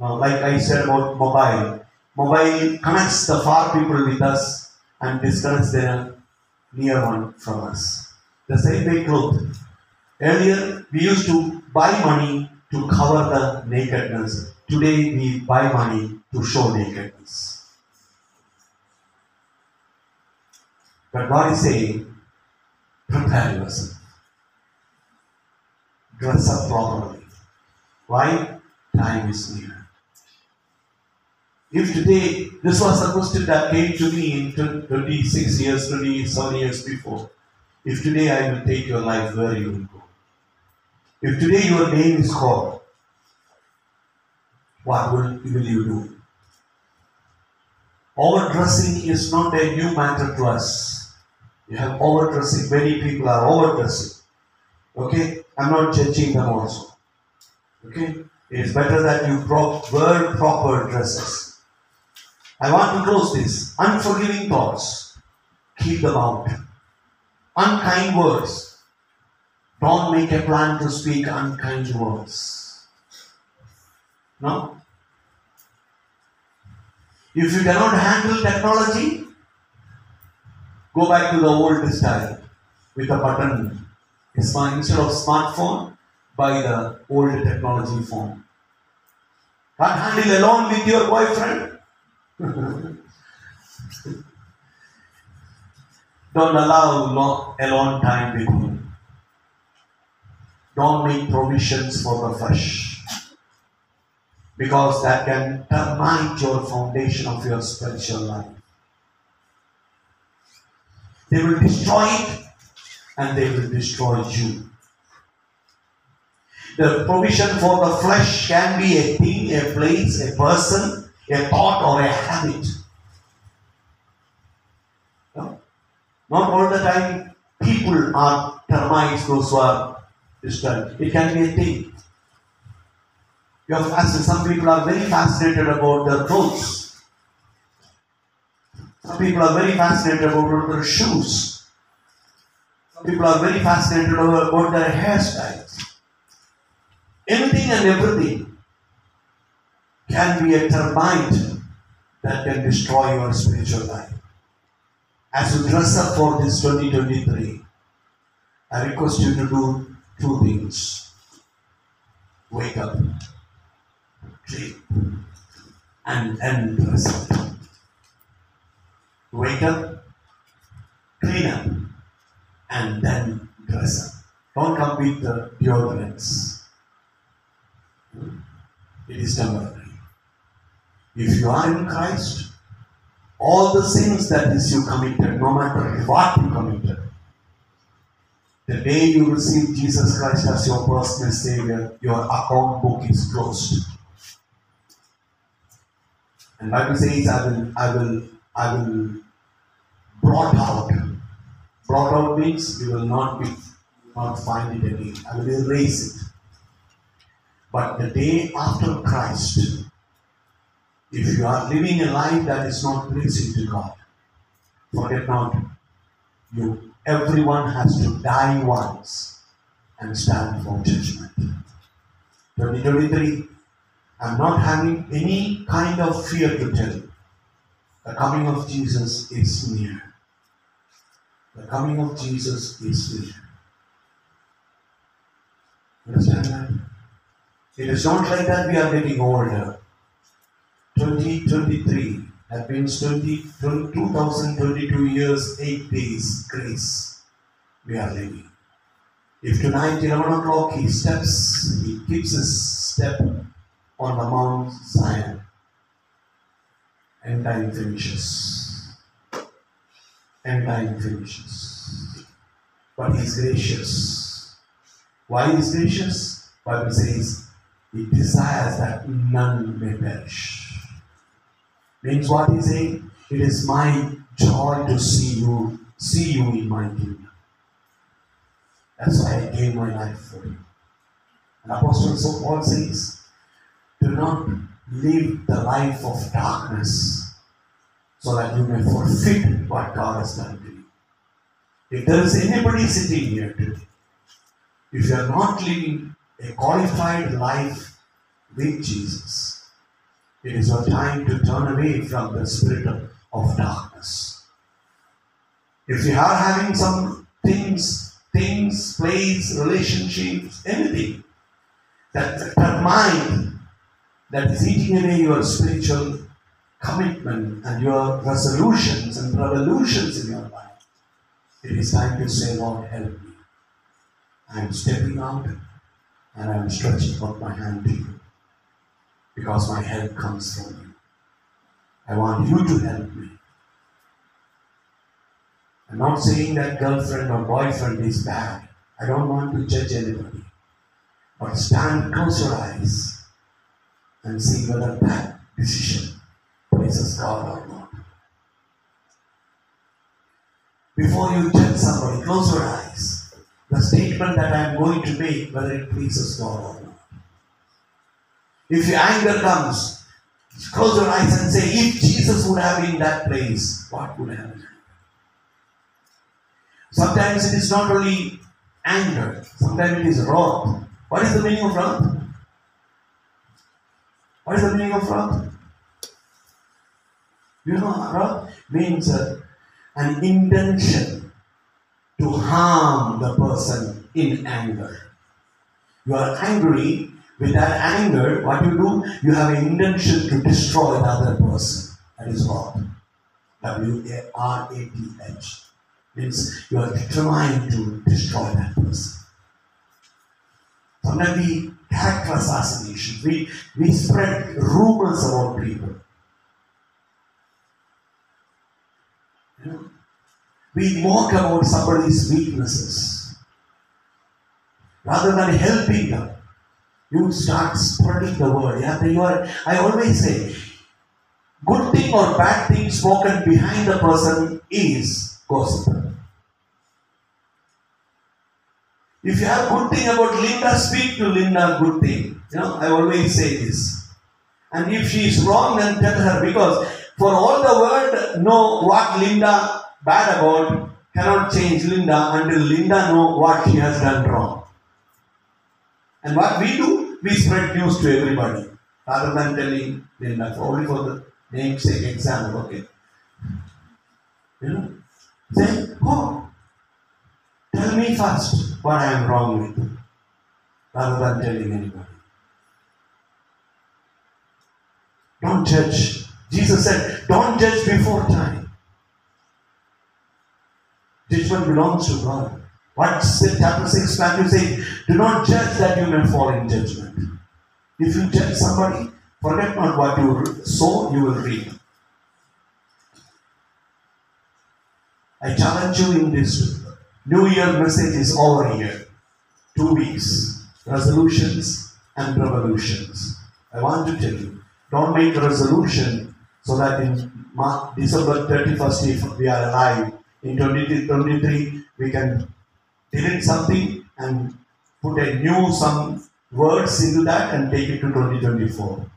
uh, like I said about mobile. Mobile connects the far people with us and disconnects the near one from us. The same way clothes. Earlier, we used to buy money to cover the nakedness. Today, we buy money to show nakedness. But God is saying, prepare yourself. Dress up properly. Why? Time is near. If today, this was the question that came to me in 26 years, 27 years before. If today I will take your life, where you will go? If today your name is called, what will, will you do? Overdressing is not a new matter to us. You have overdressing. Many people are overdressing. Okay? I'm not judging them also. Okay? It's better that you wear proper dresses. I want to close this. Unforgiving thoughts. Keep them out. Unkind words. Don't make a plan to speak unkind words. No? If you cannot handle technology, go back to the old style with a button. Instead of smartphone, buy the old technology phone. Can't handle alone with your boyfriend? Don't allow alone time with him. Don't make provisions for the flesh. Because that can termite your foundation of your spiritual life. They will destroy it and they will destroy you. The provision for the flesh can be a thing, a place, a person, a thought, or a habit. No? Not all the time people are termites, those who are destroyed. It can be a thing. You are. Some people are very fascinated about their clothes. Some people are very fascinated about their shoes. Some people are very fascinated about their hairstyles. Anything and everything can be a termite that can destroy your spiritual life. As you dress up for this 2023, I request you to do two things. Wake up, sleep, and then dress up. Wake up, clean up, and then dress up. Don't come with the deodorants. It is temporary. If you are in Christ, all the sins that is you committed, no matter what you committed, the day you receive Jesus Christ as your personal Savior, your account book is closed. And Bible says, I will, I will, I will blot out. Blot out means you will not be, not find it again. I will erase it. But the day after Christ, if you are living a life that is not pleasing to God, forget not, you everyone has to die once and stand for judgment. 2023, I'm not having any kind of fear to tell you. The coming of Jesus is near. The coming of Jesus is near. Understand that? It is not like that we are getting older. 2023, that means 20, 2022 years, 8 days grace we are living. If tonight 11 o'clock he steps, he keeps his step on the Mount Zion, and time finishes. And time finishes. But he is gracious. Why he is gracious? Bible says he desires that none may perish. Means what he's saying? It is my joy to see you, see you in my kingdom. That's why I gave my life for you. And Apostle Paul says, do not live the life of darkness so that you may forfeit what God has done to you. If there is anybody sitting here today, if you are not living a qualified life with Jesus, it is a time to turn away from the spirit of, darkness. If you are having some things, things, place, relationships, anything that mind that is eating away your spiritual commitment and your resolutions and revolutions in your life, it is time to say, Lord, help me. I am stepping out and I am stretching out my hand to you because my help comes from you. I want you to help me. I'm not saying that girlfriend or boyfriend is bad. I don't want to judge anybody. But stand, close your eyes, and see whether that decision pleases God or not. Before you judge somebody, close your eyes. The statement that I am going to make, whether it pleases God or not. If your anger comes, close your eyes and say, if Jesus would have been in that place, what would have happened? Sometimes it is not only anger, sometimes it is wrath. What is the meaning of wrath? What is the meaning of wrath? You know, wrath means uh, an intention to harm the person in anger. You are angry, with that anger, what you do, you have an intention to destroy the other person. That is wrath. W A R A T H. Means you are determined to destroy that person. Sometimes we character assassination. We, we spread rumors about people. You know, we mock about somebody's weaknesses. Rather than helping them, you start spreading the word. Yeah, you are, I always say, good thing or bad thing spoken behind the person is gossip. If you have good thing about Linda, speak to Linda good thing. You know, I always say this. And if she is wrong, then tell her because for all the world know what Linda bad about cannot change Linda until Linda know what she has done wrong. And what we do, we spread news to everybody rather than telling them for only for the namesake example. Okay, you know, say, oh, tell me first what I am wrong with, rather than telling anybody. Don't judge. Jesus said, don't judge before time. Judgment belongs to God. What chapter 6 Matthew says, do not judge that you may fall in judgment. If you judge somebody, forget not what you sow, you will reap. I challenge you in this New Year message is over here. Two weeks. Resolutions and revolutions. I want to tell you, don't make a resolution so that in December 31st, if we are alive, in 2023, we can delete something and put a new some words into that and take it to 2024.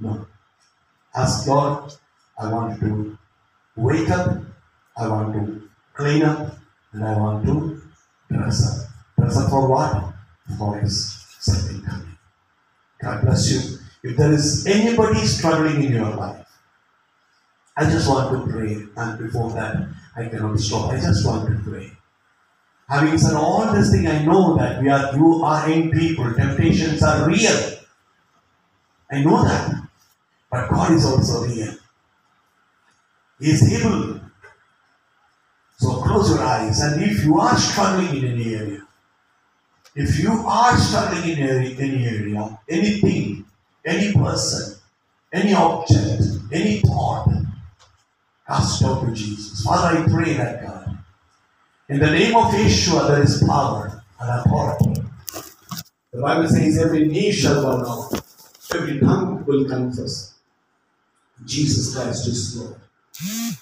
No. Ask God, I want to wake up, I want to clean up, and I want to dress up. Dress up for what? For His second coming. God bless you. If there is anybody struggling in your life, I just want to pray, and before that, I cannot stop. I just want to pray. Having said all this thing, I know that we are you are in people. Temptations are real. I know that. But God is also real. He is able. So close your eyes, and if you are struggling in any area, if you are struggling in any, area, anything, any person, any object, any thought, cast out to Jesus. Father, I pray that God. In the name of Yeshua, there is power and authority. The Bible says every knee shall bow down, every tongue will confess. Jesus Christ is Lord.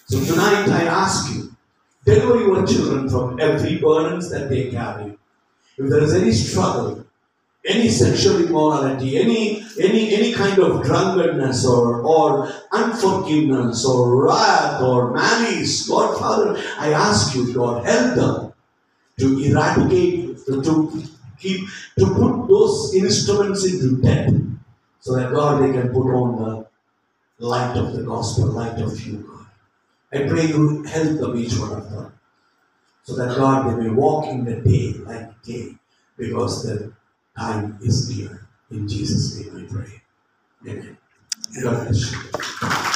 So tonight I ask you, deliver your children from every burdens that they carry. If there is any struggle, any sexual immorality, any any any kind of drunkenness or or unforgiveness or wrath or malice, God Father, I ask you, God, help them to eradicate, to, to keep, to put those instruments into death, so that God they can put on the light of the gospel, light of you, God. I pray you help them, each one of them, so that God they may walk in the day like day, because the time is near. In Jesus' name I pray. Amen. God bless you.